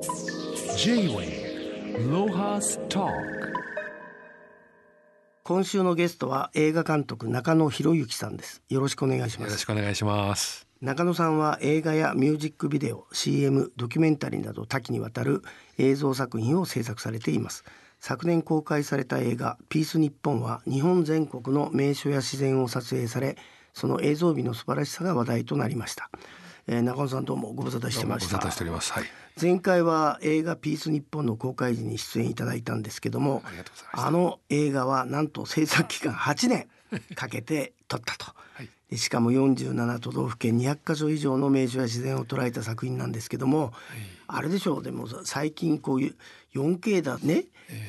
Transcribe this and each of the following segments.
J-Way ロハスト今週のゲストは映画監督中野博之さんです。よろしくお願いしまよろすしくお願いします。中野さんは映画やミュージックビデオ CM ドキュメンタリーなど多岐にわたる映像作品を制作されています。昨年公開された映画ピース日本は日本全国の名所や自然を撮影されその映像美の素晴らしさが話題となりました、えー中野さんどうもご無沙汰してました。ご無沙汰しております。はい。前回は映画ピース日本の公開時に出演いただいたんですけどもあの映画はなんと制作期間8年かけて撮ったと、はい。でしかも47都道府県200カ所以上の名所や自然を捉えた作品なんですけども、あれでしょうでも最近こういう 4K だね、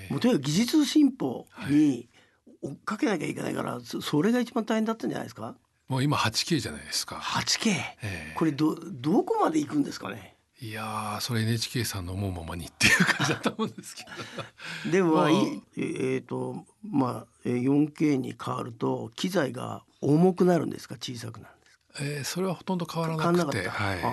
もうとにかく技術進歩に追っかけなきゃいけないから、そそれが一番大変だったんじゃないですか？もう今 8K じゃないですか。8K、ええ。これどどこまで行くんですかね？いやーそれ NHK さんの思うままにっていう感じだと思うんですけど。でも、まあ。いえーとまあえー 4K に変わると機材が重くなるんですか？小さくなるんですか？えーそれはほとんど変わらななくて、はい。ああ。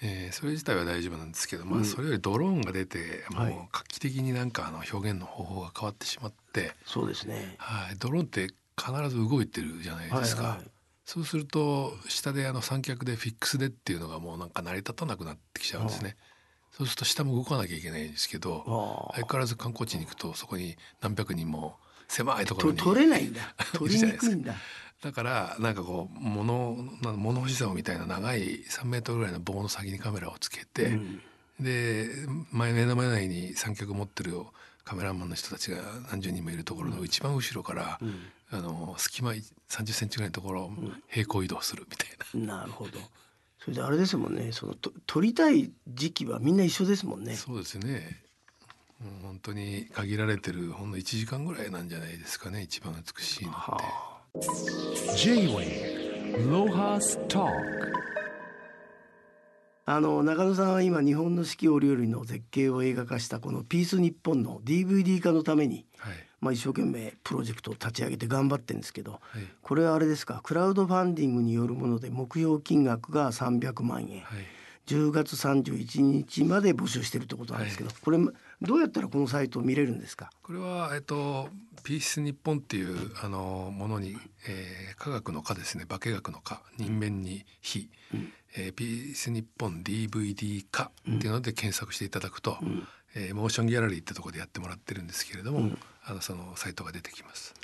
えーそれ自体は大丈夫なんですけど、まうん。あそれよりドローンが出て、はい。もう画期的になんかあの表現の方法が変わってしまって、そうですね。はい、ドローンって必ず動いてるじゃないですか。はいはいそうすると下であの三脚でフィックスでっていうのがもうなんか成り立たなくなってきちゃうんですね。そうすると下も動かなきゃいけないんですけど、相変わらず観光地に行くとそこに何百人も狭いところとに取れないんだ。い取りにくいんだ。だからなんかこう物な物干し竿みたいな長い3メートルぐらいの棒の先にカメラをつけて、うん。で前目の前に三脚持ってるカメラマンの人たちが何十人もいるところの一番後ろから、あの隙間30センチぐらいのところを平行移動するみたいな、なるほど。それであれですもんね。そのと取りたい時期はみんな一緒ですもんね。そうですね。もう本当に限られてるほんの1時間ぐらいなんじゃないですかね一番美しいのって。はあ。J-Way ロハストあの中野さんは今日本の四季折々の絶景を映画化したこの「ピース日本の DVD 化のために、はい。まあ、一生懸命プロジェクトを立ち上げて頑張ってるんですけどはい。これはあれですか？クラウドファンディングによるもので目標金額が300万円、はい10月31日まで募集してるってことなんですけど、これどうやったらこのサイトを見れるんですか？これは、えっと、ピース日本っていうあのものに、えー科学の科ですね。化学の科。人面に非、えーピース日本 DVD 化っていうので検索していただくと、えーモーションギャラリーってところでやってもらってるんですけれども、あのそのサイトが出てきます。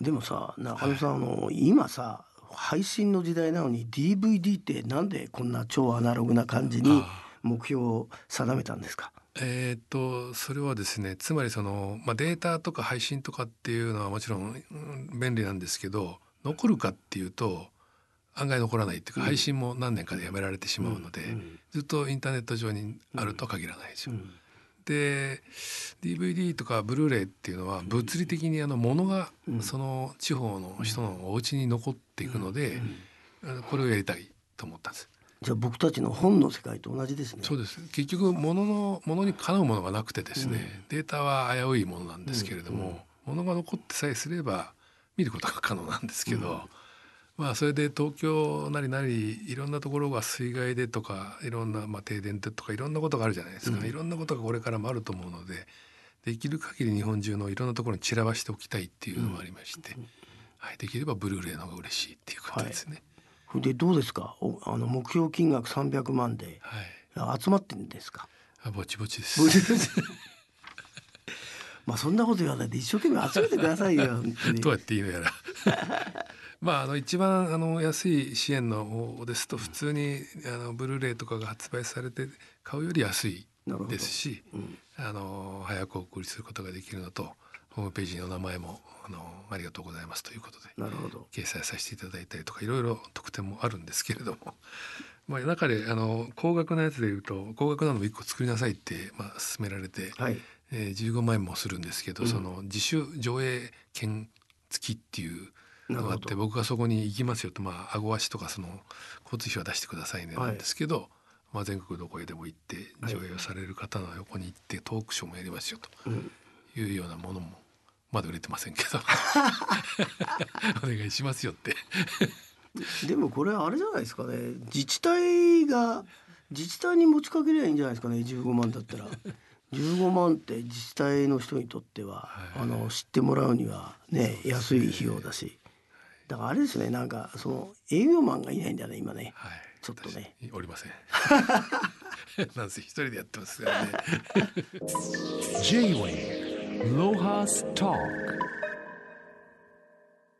でもさ中野さん、あの今さ配信の時代なのに DVD ってなんでこんな超アナログな感じに目標を定めたんですか？えーっとそれはですねつまりその、まあ、データとか配信とかっていうのはもちろん、うん便利なんですけど残るかっていうと案外残らないっていうか、配信も何年かでやめられてしまうので、ずっとインターネット上にあるとは限らないですよ。で DVD とかブルーレイっていうのは物理的にあの物がその地方の人のお家に残っていくので、これをやりたいと思ったんです。じゃあ僕たちの本の世界と同じですね。そうです。結局物の物にかなうものがなくてですね、データは危ういものなんですけれども、物が残ってさえすれば見ることが可能なんですけど、まあそれで東京なりなりいろんなところが水害でとかいろんな、まあ、停電でとかいろんなことがあるじゃないですか、いろんなことがこれからもあると思うのでできる限り日本中のいろんなところに散らばしておきたいっていうのもありまして、はい、できればブルーレイの方が嬉しいっていうことですね。それでどうですか？おあの目標金額300万ではい、集まってるんですか？あぼちぼちです。まあそんなこと言わないで一生懸命集めてくださいよ本当に。どうやっていいのやら。まああの一番あの安い支援の方ですと普通にあのブルーレイとかが発売されて買うより安いですし、あの早くお送りすることができるのとホームページにお名前もあのありがとうございますということでなるほど。掲載させていただいたりとかいろいろ特典もあるんですけれども。まあ、中であの高額なやつでいうと高額なのも1個作りなさいって、まあ、勧められて、はい。えー、15万円もするんですけど、その自主上映券付きっていうのがあって僕がそこに行きますよと。まあ顎足とかその交通費は出してくださいね。はい。なんですけど、まあ、全国どこへでも行って上映をされる方の横に行ってトークショーもやりますよと。いうようなものもまだ売れてませんけど。お願いしますよって。でもこれはあれじゃないですかね。自治体が自治体に持ちかけりゃいいんじゃないですかね。15万だったら。15万って自治体の人にとっては、はい。あの知ってもらうにはね安い費用だしだからあれですねなんかその営業マンがいないんだね今ね。はいちょっとね。私おりません。なんせ一人でやってますからね。J-Wave Lohas Talk.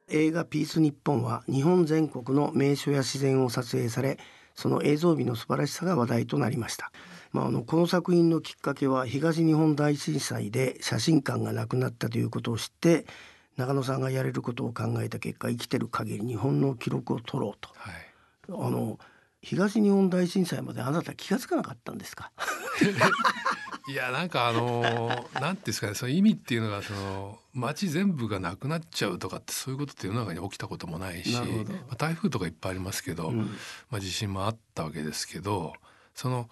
映画「ピース日本は日本全国の名所や自然を撮影されその映像美の素晴らしさが話題となりました、まあ、あのこの作品のきっかけは東日本大震災で写真館がなくなったということを知って中野さんがやれることを考えた結果生きてる限り日本の記録を取ろうと。はい。あの東日本大震災まであなた気が付かなかったんですか？いやなんかあのーなんていうんですかねその意味っていうのがその街全部がなくなっちゃうとかってそういうことって世の中に起きたこともないし、まあ、台風とかいっぱいありますけど、うん。まあ、地震もあったわけですけどその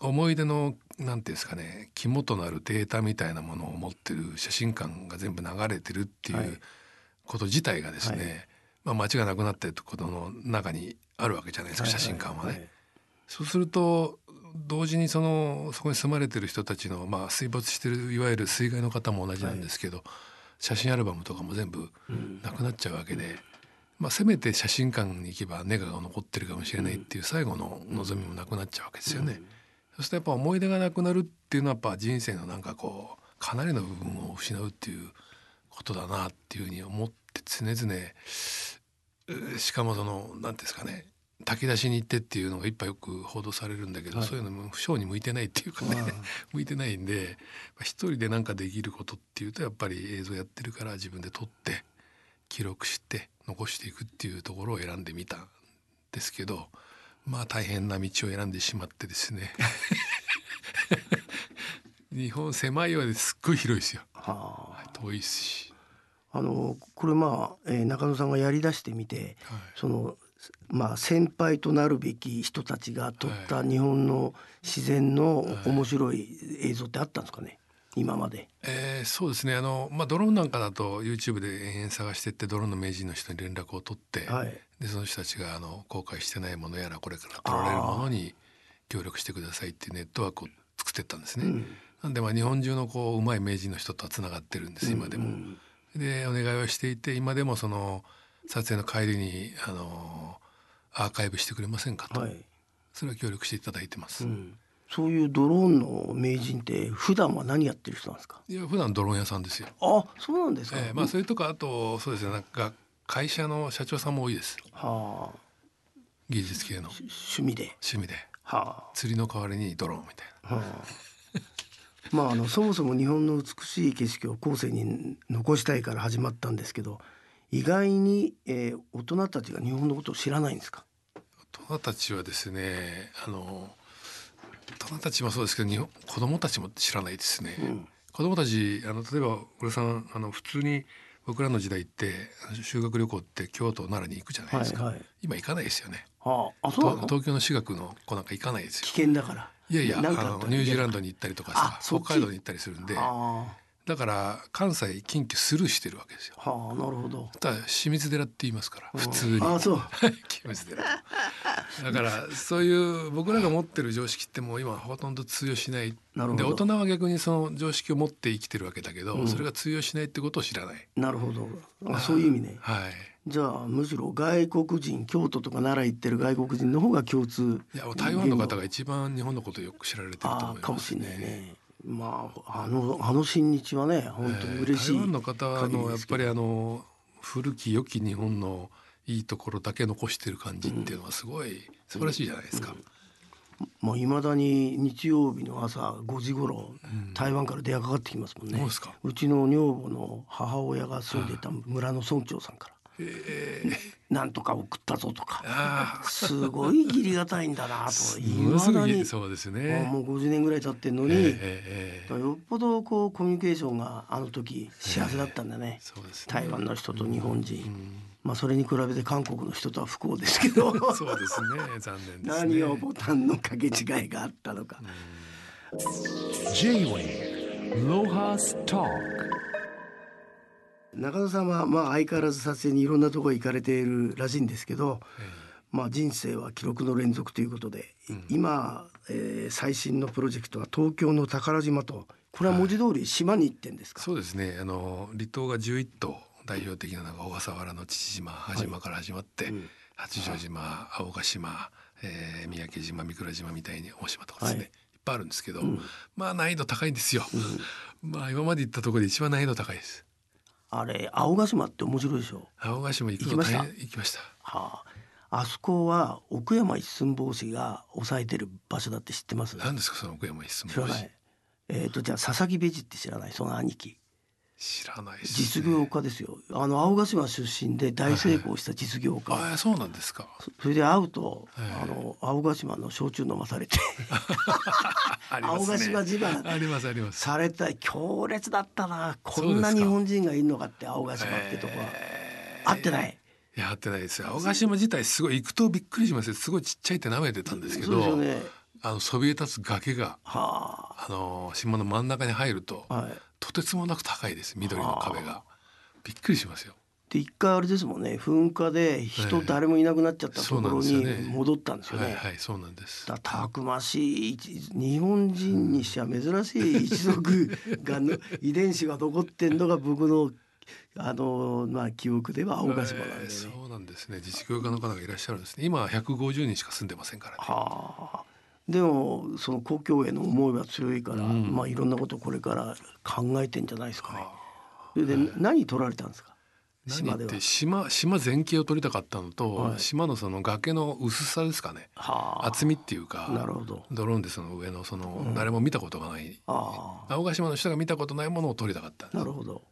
思い出のなんていうんですかね肝となるデータみたいなものを持ってる写真館が全部流れてるっていはい。うこと自体がですね、まあ、街がなくなってることの中にあるわけじゃないですか、写真館はね。そうすると同時にそのそこに住まれてる人たちの、まあ、水没してるいわゆる水害の方も同じなんですけど、写真アルバムとかも全部うん。なくなっちゃうわけで、まあ、せめて写真館に行けばネガが残ってるかもしれないっていう最後の望みもなくなっちゃうわけですよね。そしてやっぱ思い出がなくなるっていうのはやっぱ人生のなんかこうかなりの部分を失うっていうことだなっていうふうに思って常々うしかもその何ていうんですかね炊き出しに行ってっていうのがいっぱいよく報道されるんだけど、はいそういうのも不祥に向いてないっていうかね 向いてないんでまあ一人で何かできることっていうとやっぱり映像やってるから自分で撮って記録して残していくっていうところを選んでみたんですけどまあ大変な道を選んでしまってですね。日本狭いようですっごい広いですよ。はあ。遠いし、あのこれまあ、えー中野さんがやりだしてみてはい、そのまあ先輩となるべき人たちが撮った日本の自然の面白い映像ってあったんですかね？今まで。えーそうですねあの、まあ、ドローンなんかだと YouTube で延々探してってドローンの名人の人に連絡を取って、はいでその人たちがあの公開してないものやらこれから撮られるものに協力してくださいっていうネットワークを作ってったんですね。うんなんでまあ日本中のこううまい名人の人とはつながってるんです今でも。うんでお願いをしていて今でもその撮影の帰りにあのアーカイブしてくれませんかと、はいそれは協力していただいてます。うんそういうドローンの名人って普段は何やってる人なんですか？いや普段ドローン屋さんですよ。あそうなんですか、えーまあそれとかあとそうですねなんか会社の社長さんも多いです。はあ。技術系の。し趣味で。趣味で。は釣りの代わりにドローンみたいな。あ、はあ、まああのそもそも日本の美しい景色を後世に残したいから始まったんですけど意外に、えー大人たちが日本のことを知らないんですか？大人たちはですねあの大人たちもそうですけど日本子供たちも知らないですね、ん。子供たちあの例えば俺さんあの普通に僕らの時代って修学旅行って京都奈良に行くじゃないですか、はいはい。今行かないですよね。はああ東京の私学の子なんか行かないですよ。危険だから。いやいやあのニュージーランドに行ったりとかさ北海道に行ったりするんであだから関西近畿スルーしてるわけですよ。あはあなるほど。ただ清水寺って言いますから普通に。あそう。清水寺。だからそういう僕らが持ってる常識ってもう今ほとんど通用しない。なるほど。で大人は逆にその常識を持って生きてるわけだけど、うん。それが通用しないってことを知らない。なるほど。あそういう意味ね。はい。じゃあむしろ外国人京都とか奈良行ってる外国人の方が共通いや台湾の方が一番日本のことをよく知られてるとあ思いますあかもしれないねまああのあの親日はね本当に嬉しい、台湾の方のやっぱりあの古き良き日本のいいところだけ残してる感じっていうのはすごい素晴らしいじゃないですか。まあ未だに日曜日の朝5時頃、台湾から電話かかってきますもんね。そううちの女房の母親が住んでた村の村長さんからえ「なんとか送ったぞ」とかすごい義理がたいんだなとい未だにそうですあね。もう50年ぐらい経ってんのに、よっぽどこうコミュニケーションがあの時幸せだったんだね。台湾の人と日本人、うん。まあそれに比べて韓国の人とは不幸ですけど。そうですね。残念ですね。何がボタンの掛け違いがあったのか、Talk 中野さんはまあ相変わらず撮影にいろんなところ行かれているらしいんですけどまあ人生は記録の連続ということで、今、えー最新のプロジェクトは東京の宝島とこれは文字通り島に行ってんですか、そうですね。あの離島が11島代表的なのが小笠原の父島羽島から始まって、うん。八丈島青ヶ島、えー三宅島三倉島みたいに大島とかですね、はい。い、っぱいあるんですけど、まあ難易度高いんですよ、まあ今まで行ったところで一番難易度高いですあれ青ヶ島って面白いでしょ？青ヶ島行きました？行きました。はあ、あそこは奥山一寸法師が抑えてる場所だって知ってます？何ですかその奥山一寸知らない。えっ、とじゃあ佐々木ベジって知らない？その兄貴知らないです、実業家ですよ。あの青ヶ島出身で大成功した実業家、ああそうなんですか。そそれで会うと、はいあの青ヶ島の焼酎飲まされて。ね。青ヶ島自慢。ありますあります。された強烈だったな。こんな日本人がいるのかって青ヶ島ってとこは、会ってない。いや会ってないですよ。青ヶ島自体すごい行くとびっくりしますよ。すごいちっちゃいって舐めてたんですけど、ね。あのそびえ立つ崖がはあ。の島の真ん中に入ると、あはいとてつもなく高いです緑の壁が。びっくりしますよ。で一回あれですもんね噴火で人ええ誰もいなくなっちゃったところにね。戻ったんですよね。はいはいそうなんです。だたくましい一日本人にしちゃ珍しい一族がの遺伝子が残ってんのが僕のあのまあ記憶では青ヶ島なんでね。えーそうなんですね。実業家の方がいらっしゃるんですね。今は150人しか住んでませんからね。はあ。でもその故郷への思いは強いから、うんまあいろんなことこれから考えてんじゃないですかね。はそれで何取られたんですか？何島で。島島全景を撮りたかったのと、はい島のその崖の薄さですかねはあ。厚みっていうかなるほど。ドローンでその上のその、誰も見たことがないあ青ヶ島の人が見たことないものを撮りたかった。なるほど。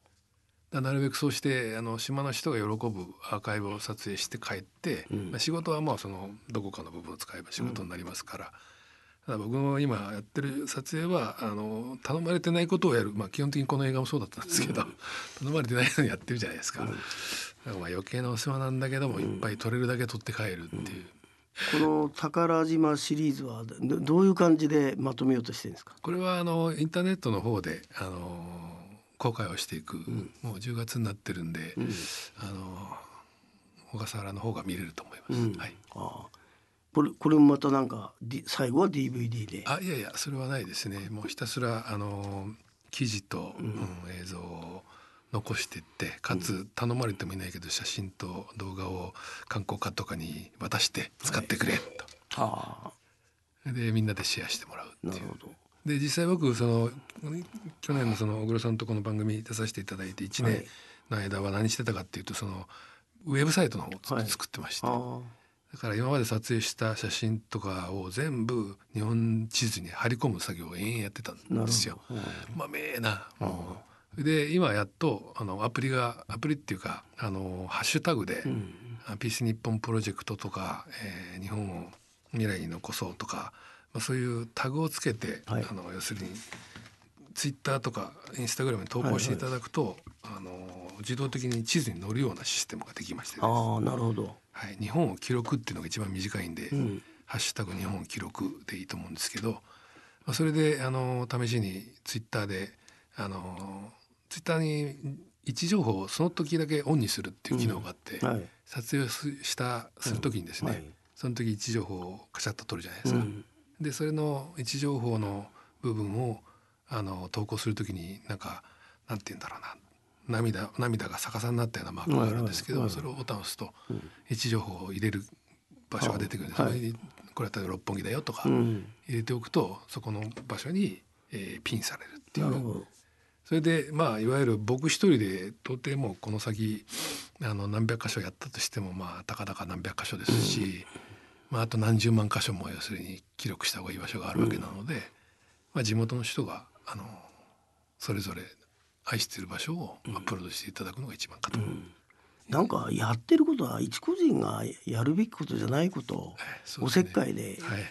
なるべくそうしてあの島の人が喜ぶアーカイブを撮影して帰って、うんまあ、仕事はまあそのどこかの部分を使えば仕事になりますから、ただ僕の今やってる撮影はあの頼まれてないことをやる、まあ、基本的にこの映画もそうだったんですけど、頼まれてないのにやってるじゃないですか。だからまあ余計なお世話なんだけども、いっぱい撮れるだけ撮って帰るっていう。この宝島シリーズはどどういう感じでまとめようとしてるんですか？これはあのインターネットの方であの公開をしていく、もう10月になってるんで、あの小笠原の方が見れると思います。うんはい。ああこれこれもまたなんか、D、最後は DVD で。あいやいやそれはないですね。もうひたすらあの記事と、うん。映像を残していってかつ頼まれてもいないけど写真と動画を観光家とかに渡して使ってくれと。あ。でみんなでシェアしてもらうあっていう。で実際僕その去年のその小黒さんとこの番組出させていただいて1年の間は何してたかっていうとそのウェブサイトの方を作ってまして、あだから今まで撮影した写真とかを全部日本地図に貼り込む作業を延々やってたんですよ。まめえな。で今やっとあのアプリがアプリっていうかあのハッシュタグで、ピース日本プロジェクトとか、えー日本を未来に残そうとか、まあ、そういうタグをつけて、はい。あの要するにツイッターとかインスタグラムに投稿していただくと、あの自動的に地図に載るようなシステムができましてです、ああなるほど。はい、日本を記録っていうのが一番短いんで、うん。ハッシュタグ日本記録でいいと思うんですけど、まあ、それであの試しにツイッターであのツイッターに位置情報をその時だけオンにするっていう機能があって、はい。撮影したする時にですね、はい。その時位置情報をカシャッと撮るじゃないですか。うん。でそれの位置情報の部分をあの投稿する時になんかなんて言うんだろうな。涙涙が逆さになったようなマークがあるんですけど、それをボタンを押すと位置情報を入れる場所が出てくるんです、はい。これは例えば六本木だよとかうん。入れておくとそこの場所に、えーピンされるっていう。それでまあいわゆる僕一人で到底もうこの先あの何百箇所やったとしてもまあたかだか何百箇所ですし、まあ、あと何十万箇所も要するに記録した方がいい場所があるわけなので、まあ、地元の人があのそれぞれ愛している場所をアップロードしていただくのが一番かと、なんかやってることは一個人がやるべきことじゃないことをおせっかいで。はい、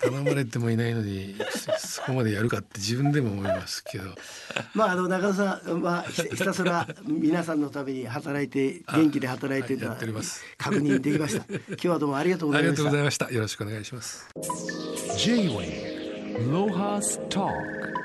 頼まれてもいないのに そこまでやるかって自分でも思いますけど。まああの中田さんはひひたすら皆さんのために働いて元気で働いてるのはいやはっております。確認できました。今日はどうもありがとうごありがとうございました。よろしくお願いします。J-Wave Lohas Talk